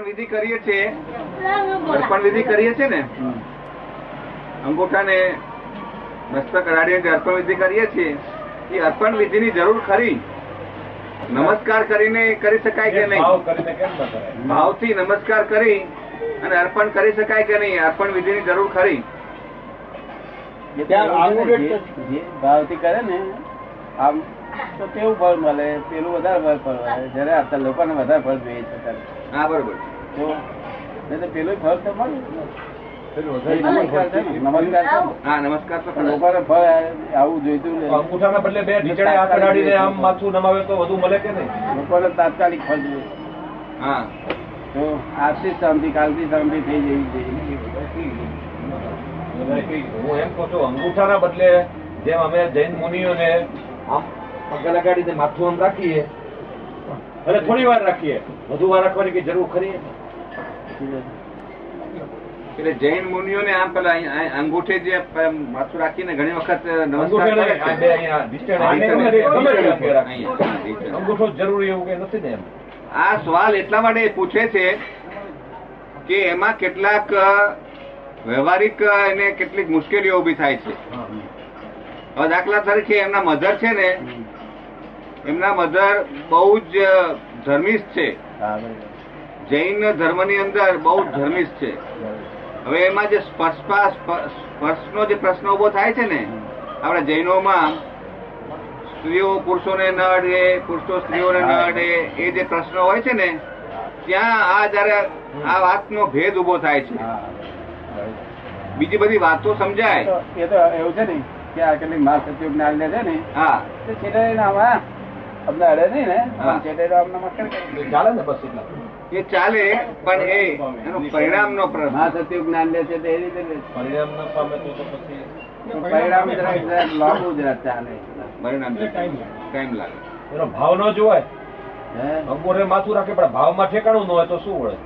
અર્પણ વિધિ કરીએ છીએ અર્પણ વિધિ કરીએ છીએ ને? અંગૂઠાને મસ્તક અડાડીને જે અર્પણ વિધિ કરીએ છીએ એ અર્પણ વિધિની જરૂર ખરી? નમસ્કાર કરીને કરી શકાય કે નહીં? ભાવ કરીને કેમ ન કરાય? ભાવથી નમસ્કાર કરી અને અર્પણ કરી શકાય કે નહીં? અર્પણ વિધિની જરૂર ખરી? ભાવથી કરે ને આમ તો કેવું ફળ મળે? પેલું વધારે ફળ ફળ મળે. જયારે અત્યારે લોકોને વધારે ફળ જોઈએ છે અત્યારે. હા બરોબર. તો એટલે પેલું ફળ તો મળે. જ. પેલું એ વધારે નમસ્કાર છે ને, નમસ્કાર છે ને. હા નમસ્કાર તો પણ ખરા. લોકોને ફળ આવું જોઈતું નથી. અંગૂઠાના બદલે બે ઢીચણે હાથ અડાડીને આમ માથું નમાવે તો વધુ મળે કે નહીં? તાત્કાલિક ફળ હા. તો આજથી શાંતિ કાલથી શાંતિ થઈ જવી જોઈએ. હું એમ કહું છું અંગૂઠાના બદલે જેમ અમે જૈન મુનિઓને આમ પગે લગાડીને માથું આમ રાખીએ. અને થોડી વાર રાખીએ. વધુ વાર રાખવાની કઈ જરૂર ખરી? એટલે જૈન મુનિઓને આમ પેલા અંગૂઠે જે માથું રાખીને ઘણી વખત અંગૂઠે જરૂરી એવું કઈ નથી ને એમ. આ સવાલ એટલા માટે પૂછે છે કે એમાં કેટલાક વ્યવહારિક એને કેટલીક મુશ્કેલીઓ ઊભી થાય છે. હવે દાખલા તરીકે એમના મધર છે ને એમના મધર બહુ જ ધર્મિસ્ટ છે. જૈન ધર્મની અંદર બહુ જ ધર્મિષ્ઠ છે. હવે એમાં જે સ્પર્શપા સ્પ- સ્પર્શનો જે પ્રશ્ન ઊભો થાય છે ને આપણા જૈનોમાં સ્ત્રીઓ પુરુષોને ન અડે પુરુષો સ્ત્રીઓને ન અડે એ જે પ્રશ્નો હોય છે ને ત્યાં આ જયારે આ વાતનો ભેદ ઊભો થાય છે. બીજી બધી વાતો સમજાય. એ તો એવું છે ને કે આ કેટલીક માસ સત્યુગ નાલ લે છે ને હા અમને અડે નહીં ને? હા. નમસ્કાર ચાલે ને બસ એ ચાલે પણ એ એનો પરિણામનો પ્રશ્ન. મા સત્યુગ જ્ઞાન લે છે તે એ રીતે પરિણામ ન પામે તો પછી પરિણામ જરાક જરાક લાંબુ જરાક ચાલે પરિણામ ટાઈમ લાગે. એનો ભાવ ન જોવાય. હે? અંગૂઠે માથું રાખે પણ ભાવમાં ઠેકાણું ન હોય તો શું વળે?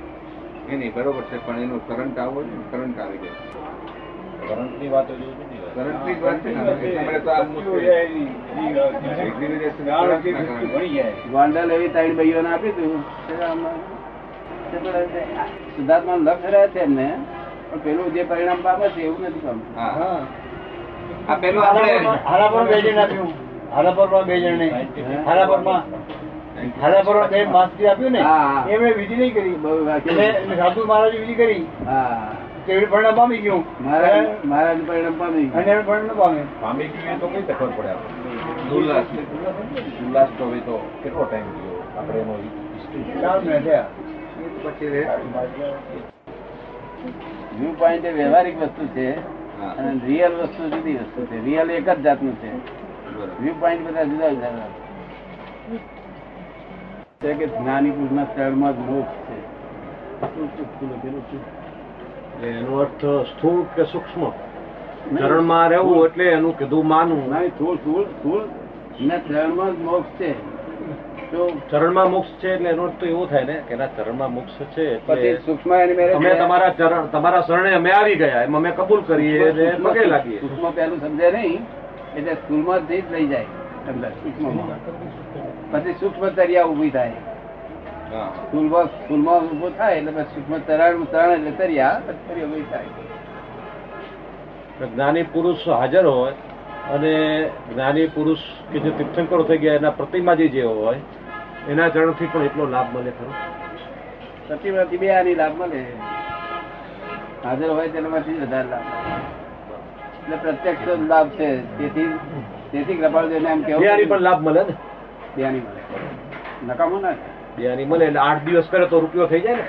એ નહીં બરોબર છે પણ એનો કરંટ આવવો જોઈએ કરંટ આવી ગયો. કરંટની વાત વાત. કરંટની જ વાત છે ને આપણે તો આ ગોંડલ એવી ત્રણ ભાઈઓને આપ્યું હતું શુદ્ધાત્મા લક્ષ રહ્યા છે એમને પણ પેલું જે પરિણામ પામે છે એવું નથી પામતું. આ પેલું આપણે હાલાપર બે જણ આપ્યું. હાલાપરમાં બે જણ હે? હાલાપરમાં હાલાપર બે માસ્કી આપ્યું ને. એ મેં વિધિ નહીં કરી. સાધુ મહારાજ વિધિ કરી. હા. તેવી પરિણામ પામી ગયું? મહારાજ મારા પરિણામ પામી અને એનું પરિણામ પામે? પામી ગયું તો કઈ તકલીફ ખબર પડે આપણે ઉલ્લાસ. ઉલ્લાસ તો હવે તો કેટલો ટાઈમ ગયો આપણે એનો ચાર મિનિટ થયા પછી રે વ્યૂ પોઈન્ટ એ વ્યવહારિક વસ્તુ છે અને રિયલ વસ્તુ જુદી વસ્તુ છે. રિયલ એક જ જાતનું છે. વ્યૂ પોઈન્ટ બધા જુદા જુદા છે. કે જ્ઞાની પુરુષના સ્થળમાં જ મોક્ષ છે. શું ચૂકતું લખેલું છે? એનો અર્થ સ્થૂળ કે સૂક્ષ્મ? ચરણમાં રહેવું એટલે એનું કીધું માનવું. નહીં, સ્થૂળ સ્થૂળ સ્થૂળ. ને ચરણમાં મોક્ષ છે. તો ચરણમાં મોક્ષ છે એટલે એનો અર્થ તો એવો થાય ને કે એના ચરણમાં મોક્ષ છે એટલે સૂક્ષ્મ અમે તમારા ચરણ તમારા શરણે અમે આવી ગયા એમ અમે કબૂલ કરીએ એટલે પગે લાગીએ. સૂક્ષ્મ પહેલું સમજે નહીં એટલે સ્થૂળમાં જ લઈ જાય અંદર સૂક્ષ્મમાં. પછી સૂક્ષ્મ તરિયા ઊભી થાય. સ્થૂળમાં થાય એટલે પછી સૂક્ષ્મ તરણ તરણ એટલે તર્યા. પછી થાય. જ્ઞાની પુરુષ હાજર હોય અને જ્ઞાની પુરુષ કે જે તીર્થંકરો થઈ ગયા એના પ્રતિમાજી જે હોય એના ચરણથી પણ એટલો લાભ મળે ખરો? પ્રતિમાથી બે આની લાભ મળે. હાજર હોય તેનામાંથી વધારે લાભ મળે. એટલે પ્રત્યક્ષ લાભ છે. તેથી તેથી કૃપાળદેવને એમ કેવું પણ લાભ મળે ને? બેની મળે. નકામો ના છે. બિયાની મળે એટલે આઠ દિવસ કરે તો રૂપિયો થઈ જાય ને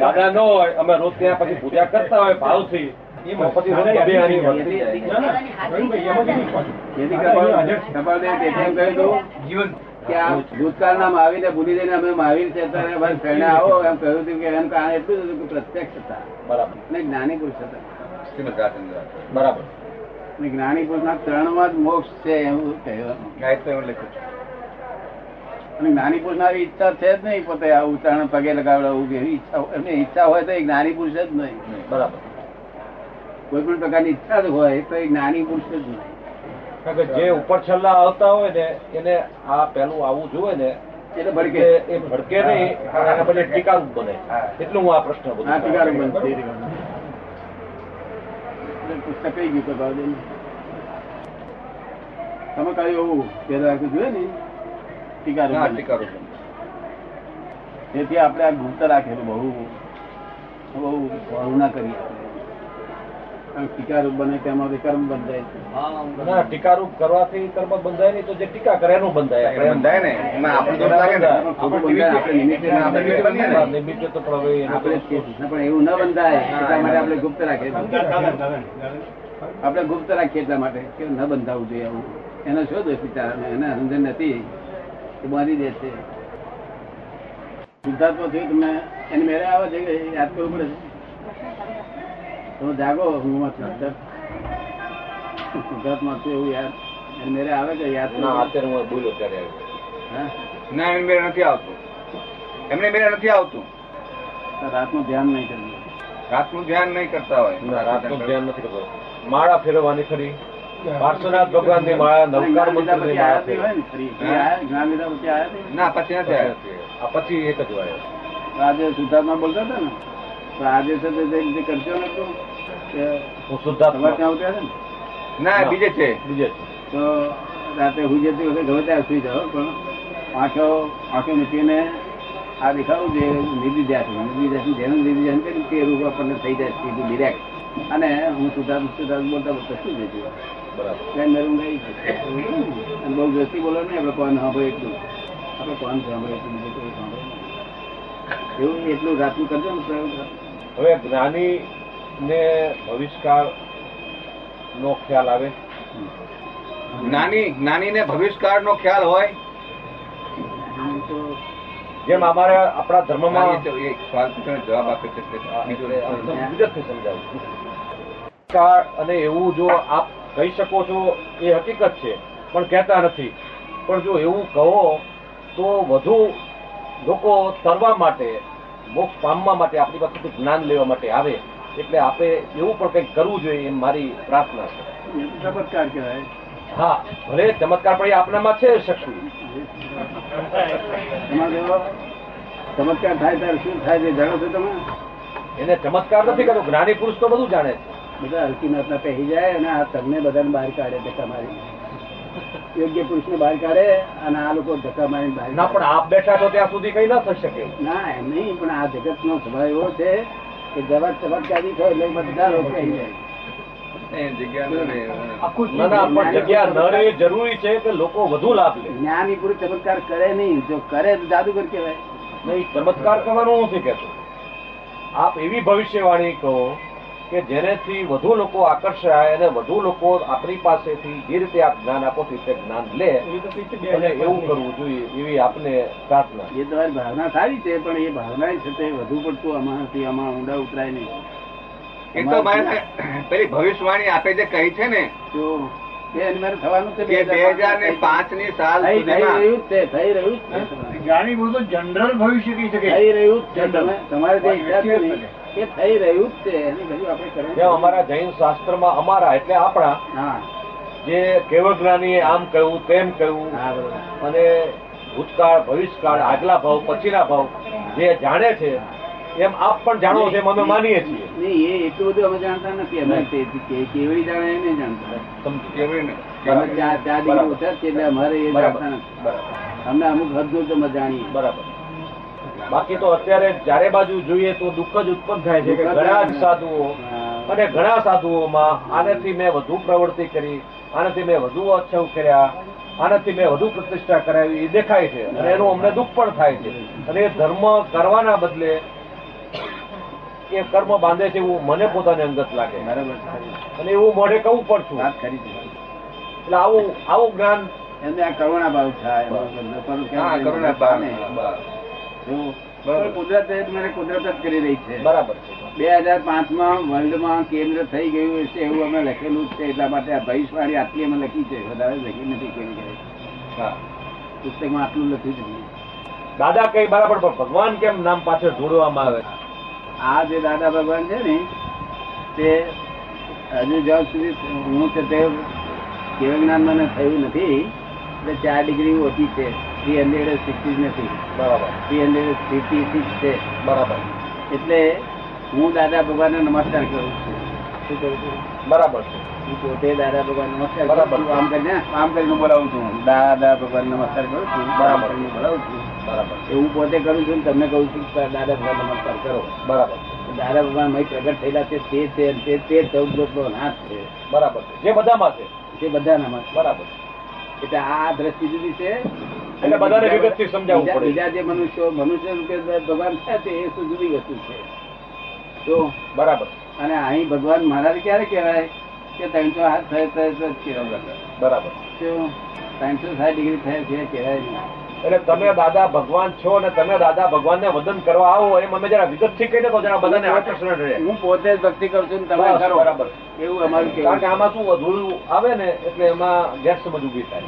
દાદા ન હોય અમે રોજ ત્યાં પછી પૂજા કરતા હોય ભાવથી. જીવન. કે આ ભૂતકાળના મહાવીરને ભૂલી જઈને અમે મહાવીર છે ત્યારે અમારી શરણે આવો. એમ કહ્યું હતું કે એમ કારણ એટલું હતું કે પ્રત્યક્ષ હતા. બરાબર. જ્ઞાની પુરુષ હતા. બરાબર. અને જ્ઞાની પુરુષના ત્રણમાં જ મોક્ષ છે એવું કહેવાનું એવું લખ્યું છે. અને જ્ઞાની પુરુષ આવી ઈચ્છા છે જ નહીં પોતે આ ઉત્તરાયણ પગે લગાવડાવું એવી ઈચ્છા હોય- એમની ઈચ્છા હોય તો એ જ્ઞાની પુરુષ જ નહીં. બરાબર. કોઈ પણ પ્રકારની ઈચ્છા જ હોય તો એ જ્ઞાની પુરુષ જ નહીં. કારણ કે જે ઉપર છેલ્લા આવતા હોય ને એને આ પેલું આવવું જોઈએ ને એટલે ભડકે. એ ભડકે નહીં એના બદલે ટીકારૂપ બને. એટલું હું આ પ્રશ્ન બોલું ટીકારૂપ ટીકારો બનશે પુસ્તક કઈ ગયું તમે કહ્યું એવું પેલા આખું જોયે ને ટીકારૂપ. ટીકારૂપ. તેથી આપણે આ ગુપ્ત રાખેલું બહુ બહુ કરુણા કરી આપણે કારણ કે ટીકારૂપ બને તેમાંથી કર્મ બંધાય છે. ના ટીકારૂપ કરવાથી કર્મ બંધાય નહીં તો જે ટીકા કરે એનું બંધાય. બંધાય ને. એમાં આપણે તો લાગે ને. આપણે નિમિત્તે ના આપણે નિમિત્તે બનીએ ને. નિમિત્તે તો પણ એવું ન બંધાય. એટલા માટે આપણે ગુપ્ત રાખીએ. આપણે ગુપ્ત રાખીએ એટલા માટે કે ન બંધાવવું જોઈએ આવું. એનો શું દોષ બિચારાને એને સમજણ નથી. એ બાંધી દે છે. સિદ્ધાર્થમાં થયું તમે એને મેળે આવે છે કે યાદ કરવું પડે છે. તમે જાગો હું ગુજરાતમાં થયું એવું યાદ મેરે આવે કે યાદ ના અત્યારે હું બોલ્યો ત્યારે ના એમ મેરે નથી આવતું. એમને મેરે નથી આવતું. રાતનું ધ્યાન નહીં કરવું. રાતનું ધ્યાન નહીં કરતા હોય. રાત રાતનું ધ્યાન નથી કરતો માળા ફેરવવાની ખરી પાર્શ્વનાથ ભગવાનની માળા નવકાર જ્ઞાનની માળા ને પછી? ના નથી આવ્યું. આ પછી એક જ વાયો આજે શુદ્ધાત્મા બોલતા હતા ને? આજે છે તે કરશો ને તું કે હું તમારે ત્યાં ને? ના બીજે છે. બીજે તો રાતે હું જતી વખતે ગમે ત્યાં સુઈ જાઓ પણ આંખો આંખો મૂકીને આ દેખાવું જે નિધિ જાય નિધિ ધ્યાન જેનું નિધિ ધ્યાન કરે તે રૂપ આપણને થઈ જાય સીધું ડિરેક્ટ અને હું સુધાર સુધાર બોલતા બોલતા શું જતી બરાબર. મેરું ગઈ અને બહુ વ્યસ્તી બોલો ને આપણે કોણ સાંભળે એટલું? આપણે કોણ સાંભળે એટલું? બીજું કોઈ સાંભળે એવું એટલું રાતનું કરજો ને પ્રયોગ હવે જ્ઞાની ને ભવિષ્યકાળ નો ખ્યાલ આવે. જ્ઞાની જ્ઞાનીને ભવિષ્યકાળ નો ખ્યાલ હોય? જેમ અમારે આપણા ધર્મમાં એક સવાલ જવાબ આપે છે સમજાવું કાળ અને એવું જો આપ કહી શકો છો એ હકીકત છે. પણ કહેતા નથી. પણ જો એવું કહો તો વધુ લોકો તરવા માટે મોક્ષ પામવા માટે આપણી પાસેથી જ્ઞાન લેવા માટે આવે એટલે આપણે એવું પણ કંઈક કરવું જોઈએ એમ મારી પ્રાર્થના છે. ચમત્કાર કહેવાય. હા ભલે ચમત્કાર પણ આપણામાં છે શક્તિ તમારે ચમત્કાર થાય ત્યારે શું થાય છે જાણો છો તમે? એને ચમત્કાર નથી કરતો જ્ઞાની પુરુષ તો બધું જાણે છે. બધા હલકી નાથના પહેરી જાય અને આ તમને બધાને બહાર કાઢે છે મારી યોગ્ય પુરુષને બહાર કાઢે અને આ લોકો ધક્કા મારી બહાર ના પણ આપ બેઠા તો ત્યાં સુધી કઈ ના થઈ શકે. ના એમ નહીં પણ આ જગત નો સ્વભાવ એવો છે કે જગત ચમત્કારી થાય એટલે બધા લોકો કહી જાય. એ જગ્યા ન રહે. ના ના પણ જગ્યા ન રહેવી જરૂરી છે કે લોકો વધુ લાભ લે. જ્ઞાની પુરુષ ચમત્કાર કરે નહીં. જો કરે તો જાદુગર કહેવાય. નહીં ચમત્કાર કરવાનું નથી કહેતો? આપ એવી ભવિષ્યવાણી કહો કે જેનેથી વધુ લોકો આકર્ષાય અને વધુ લોકો આપણી પાસેથી જે રીતે આપ જ્ઞાન આપો છો તે જ્ઞાન લે એવું કરવું જોઈએ એવી આપને પ્રાર્થના. એ તમારી ભાવના સારી છે પણ એ ભાવના છે તે વધુ પડતું આમાંથી આમાં ઊંડા ઉતરાય નહીં. એ તો મારે પેલી ભવિષ્યવાણી આપે જે કહી છે ને તો તે થવાનું છે બે હજાર પાંચની સાલ થઈ થઈ રહ્યું જ જનરલ ભવિષ્ય કહી શકે. થઈ રહ્યું છે. તમારે જે ઈચ્છા છે એ થઈ રહ્યું જ છે એની બધું આપણે અમારા જૈન શાસ્ત્રમાં અમારા એટલે આપણા જે કેવજ્ઞાનીએ આમ કહ્યું તેમ કહ્યું અને ભૂતકાળ ભવિષ્યકાળ આગલા ભાવ પછીના ભાવ જે જાણે છે એમ આપ પણ જાણો છો એમ અમે માનીએ છીએ. નહીં એ એટલું બધું અમે જાણતા નથી અમે કેવડી જાણે એ નહીં જાણતા અમારે એ જાણતા નથી. અમને અમુક હદ તો અમે જાણીએ. બરાબર. બાકી તો અત્યારે ચારે બાજુ જોઈએ તો દુઃખ જ ઉત્પન્ન થાય છે કે ઘણા જ સાધુઓ અને ઘણા સાધુઓમાં આનાથી મેં વધુ પ્રવૃત્તિ કરી આનાથી મેં વધુ અક્ષવ કર્યા આનાથી મેં વધુ પ્રતિષ્ઠા કરાવી એ દેખાય છે. અને એનું અમને દુઃખ પણ થાય છે. અને એ ધર્મ કરવાના બદલે એ કર્મ બાંધે છે એવું મને પોતાને અંગત લાગે. અને એવું મોઢે કહું પણ છું. એટલે આવું આવું જ્ઞાન એમને આ કરુણા ભાવ થાય. કરુણા. કુદરત મને કુદરત જ કરી રહી છે. બરાબર છે. બે હજાર પાંચમાં વર્લ્ડમાં કેન્દ્ર થઈ ગયું છે એવું અમે લખેલું છે એટલા માટે આ ભવિષ્યવાણી આટલી અમે લખી છે. વધારે લખી નથી કોઈ જગ્યાએ. હા. પુસ્તકમાં આટલું લખ્યું છે દાદા કઈ બરાબર પણ ભગવાન કેમ નામ પાછળ જોડવામાં આવે? આ જે દાદા ભગવાન છે ને તે હજુ જ્યાં સુધી હું છે તે કેવ જ્ઞાન મને થયું નથી એટલે ચાર ડિગ્રી ઓછી છે. થ્રી હંડ્રેડ સિક્સટી નથી બરાબર. થ્રી હંડ્રેડ ફિફ્ટી સિક્સ છે. બરાબર. એટલે હું દાદા ભગવાનને નમસ્કાર કરું છું. શું કરું છું? બરાબર છે. હું પોતે દાદા ભગવાન નમસ્કાર બરાબર. આમ કરીને આમ કરીને બોલાવું છું. દાદા ભગવાન નમસ્કાર કરું છું. બરાબર. બોલાવું છું. બરાબર એ હું પોતે કરું છું ને તમને કહું છું કે દાદા ભગવાન નમસ્કાર કરો. બરાબર દાદા ભગવાન મય પ્રગટ થયેલા છે. તે છે તે તે ચૌદ લોકનો નાથ છે. બરાબર છે. જે બધામાં છે. તે બધાનામાં. બરાબર એટલે આ દ્રષ્ટિ જુદી છે. એટલે બધાને વિગતથી સમજાવવું પડે. બીજા જે મનુષ્યો મનુષ્ય રૂપે ભગવાન છે તે એ શું જુદી વસ્તુ છે? તો બરાબર. અને અહીં ભગવાન મહારાજ ક્યારે કહેવાય કે ત્રણસો હાથ થાય થયે બરાબર. ત્રણસો સાત ડિગ્રી થાય છે કહેવાય નહીં. એટલે તમે દાદા ભગવાન છો અને તમે દાદા ભગવાનને વદન કરવા આવો એમ અમે જરા વિગતથી કહી તો જરા બધાને આકર્ષણ રહે. હું પોતે જ ભક્તિ કરું છું તમે કરો. બરાબર. એવું અમારું કારણ કે આમાં શું અધૂરું આવે ને એટલે એમાં ગેરસમજ ઊભી થાય.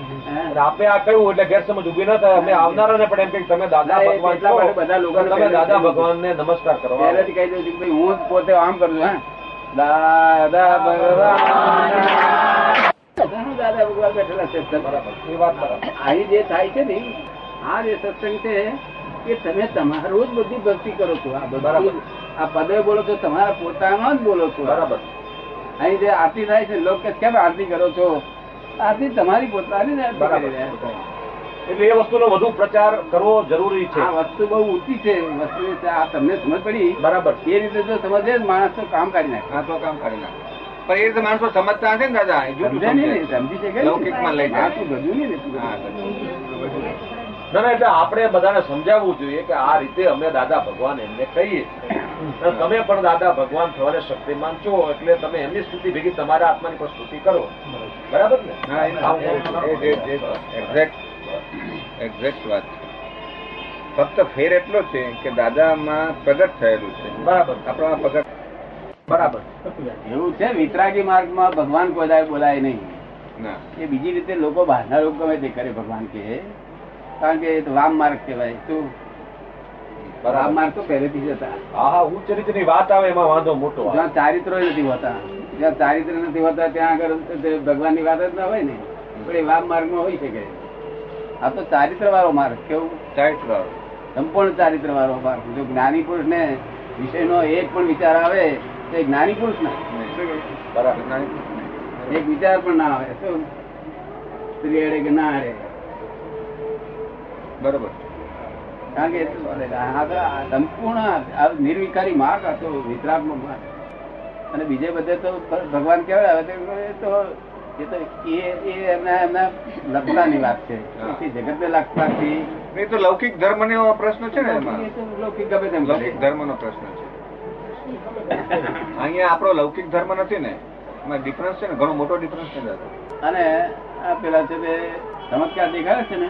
આપે આ કહ્યું એટલે ગેરસમજ ઊભી ના થાય અમે આવનારાને પણ એમ કે તમે દાદા ભગવાન એટલા છો બધા લોકો તમે દાદા ભગવાન ને નમસ્કાર કરો. પહેલેથી કહી દઉં છું ભાઈ હું પોતે આમ કરું છું દાદા ભગવાન. દાદા ભગવાન બેઠેલા છે. બરાબર એ વાત બરાબર. અહીં જે થાય છે ને આ જે સત્સંગ છે કે તમે તમારું જ બધી ભક્તિ કરો છો. આ બરાબર. આ પદે બોલો છો તમારા પોતાનો જ બોલો છો. બરાબર. અહીં જે આરતી થાય છે લોકો કેમ આરતી કરો છો? આરતી તમારી પોતાની જ આરતી. એટલે એ વસ્તુનો વધુ પ્રચાર કરવો જરૂરી છે. આ વસ્તુ બહુ ઊંચી છે. વસ્તુ આ તમને સમજ પડી. બરાબર. એ રીતે જો સમજે માણસ તો કામ કાઢી નાખે. હા તો કામ કાઢી નાખે. પણ એ રીતે માણસો સમજતા હશે ને દાદા? સમજે શકે લૌકિકમાં લઈ જાય. માણસનું ગજુ નહીં. ના ના એટલે આપણે બધાને સમજાવવું જોઈએ કે આ રીતે અમે દાદા ભગવાન એમને કહીએ તમે પણ દાદા ભગવાન થવાને શક્તિમાન છો એટલે તમે એમની સ્તુતિ ભેગી તમારા આત્માની પણ સ્તુતિ કરો. બરાબર ને? એક્ઝેક્ટ એ- આમ એ- કરો. એ- એ- એ- exact- exact વાત છે. ફક્ત ફેર એટલો છે કે દાદામાં પ્રગટ થયેલું છે. બરાબર. આપણામાં પ્રગટ બરાબર. એવું છે વિતરાગી માર્ગમાં ભગવાન કોઈ બોલાય નહીં. ના. એ બીજી રીતે લોકો બહારના લોકો ગમે તે કરે ભગવાન કે કારણ કે વામ માર્ગ કહેવાય. શું વામ માર્ગ તો પહેલેથી જ હતા. હા હા ઉચ્ચ રીતની વાત આવે એમાં વાંધો મોટો જ્યાં ચારિત્ર નથી હોતા. જ્યાં ચારિત્ર નથી હોતા ત્યાં આગળ ભગવાનની વાત જ ના હોય ને પણ એ વામ માર્ગમાં હોય શકે. આ તો ચારિત્ર વાળો માર્ગ કેવું? ચારિત્ર સંપૂર્ણ ચારિત્ર વાળો માર્ગ. જો જ્ઞાની પુરુષ ને વિષયનો એક પણ વિચાર આવે તો એ જ્ઞાની પુરુષ ના. બરાબર એક વિચાર પણ ના આવે. શું સ્ત્રી અડે કે ના અડે બરોબર. કારણ કે સંપૂર્ણ નિર્વિકારી માર્ગ હતો વિતરાગનો માર્ગ. અને બીજે બધે તો ભગવાન કેવાય હવે તો એ તો એ એમના એમના લક્ષાની વાત છે. જગત ને લક્ષવાથી એ તો લૌકિક ધર્મ નો પ્રશ્ન છે ને લૌકિક ગમે તેમ લૌકિક ધર્મ નો પ્રશ્ન છે. અહીંયા આપણો લૌકિક ધર્મ નથી ને. એમાં ડિફરન્સ છે ને ઘણો મોટો ડિફરન્સ છે અને આ પેલા છે તે ચમત્કાર દેખાડે છે ને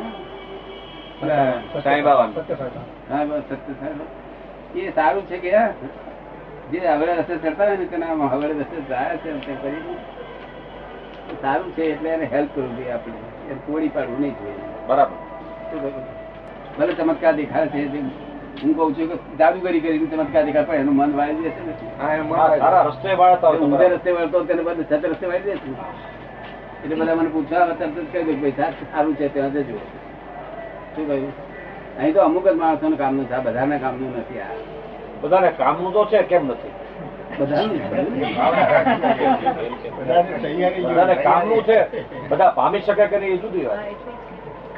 સાંઈ સાહેબ. એ સારું છે કે જે હવે રસ્તે ચડતા હોય ને તેના હવે રસ્તે જાય છે તે કરી સારું છે એટલે એને હેલ્પ કરવું જોઈએ આપણે. એને તોડી પાડવું નહીં જોઈએ. બરાબર. ભલે ચમત્કાર દેખાય છે હું કઉ છું કે જાદુગરી કરીને ચમત્કાર દેખાય પણ એનું મન વાળી દેશે રસ્તે વાળતા રસ્તે વાળતો તેને બદલે છત રસ્તે વાળી દેશે. એટલે બધા મને પૂછવા તરત જ કહી દઉં કે ભાઈ સારું છે ત્યાં જજો. શું કહ્યું? અહીં તો અમુક જ માણસોનું કામનું છે આ બધાના કામનું નથી આ. બધાને કામનું તો છે કેમ નથી? કામનું છે બધા પામી શકે કે નહીં એ જુદી વાત.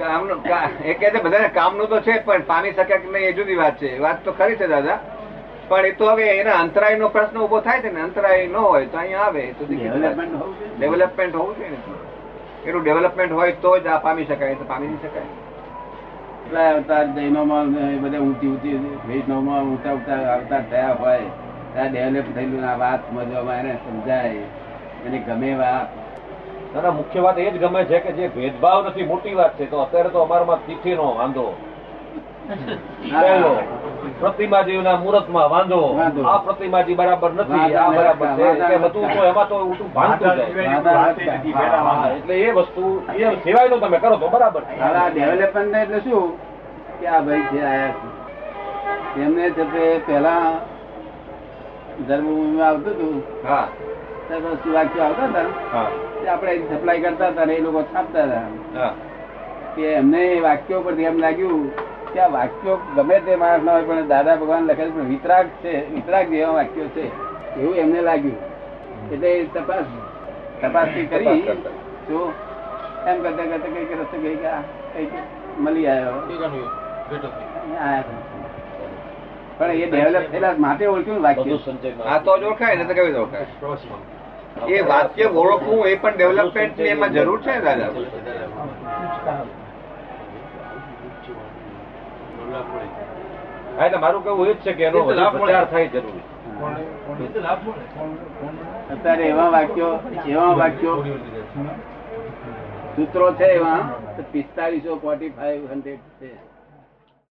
કામનું એ કહે છે બધાને કામનું તો છે પણ પામી શકે કે નહીં એ જુદી વાત છે. વાત તો ખરી છે દાદા. પણ એ તો હવે એના અંતરાય નો પ્રશ્ન ઊભો થાય છે ને અંતરાય ન હોય તો અહીંયા આવે તો ડેવલપમેન્ટ હોવું જોઈએ. ડેવલપમેન્ટ હોવું જોઈએ ને. એનું ડેવલપમેન્ટ હોય તો જ આ પામી શકાય તો પામી નહીં શકાય. કેટલાય અવતાર જૈનોમાં બધા ઊંચી ઊંચી વૈષ્ણવમાં ઊંચા ઊંચા અવતાર થયા હોય. ત્યાં ડેવલપ થયેલું આ વાત સમજવામાં એને સમજાય. એને ગમે વાત. ના, મુખ્ય વાત એ જ ગમે છે કે જે ભેદભાવ નથી, મોટી વાત છે. તો અત્યારે તો અમારામાં તિથિનો વાંધો. પ્રતિમાજીના મુહૂર્તમાં વાંધો. આ પ્રતિમાજી બરાબર નથી આ બરાબર છે. બધું તો એમાં તો ઉલટું ભાંગતું જાય. એટલે એ વસ્તુ એ સિવાયનું તમે કરો તો બરાબર ડેવલપમેન્ટ એટલે શું? કે આ ભાઈ છે આયા છે. તે પહેલા ધર્મભૂમિમાં આવતું હતું. હા. સરસ વાક્યો આવતા હતા. આપણે સપ્લાય કરતા હતા ને એ લોકો છાપતા હતા. કે એમને વાક્યો પરથી એમ લાગ્યું કે આ વાક્યો ગમે તે માણસ ના હોય પણ દાદા ભગવાન લખે પણ વિતરાગ છે વિતરાગ જેવા વાક્યો છે. એવું એમને લાગ્યું. એટલે એ તપાસ તપાસી કરી તો એમ કરતા કરતા કંઈક રસ્તે ગઈ કે કંઈક મળી આવ્યો. પણ એ ડેવલપ થયેલા માટે ઓળખ્યું ને વાક્ય. આ તો જ ઓળખાય ને તો કેવી ઓળખાય? એ વાક્ય ઓળખવું એ પણ ડેવલપમેન્ટ એમાં જરૂર છે દાદા? હા એટલે મારું કેવું એ જ છે કે એનો પ્રચાર થાય જરૂરી. અત્યારે એવા વાક્યો એવા વાક્યો. સૂત્રો છે એવા પિસ્તાલીસો ફોર્ટી ફાઈવ હંડ્રેડ છે.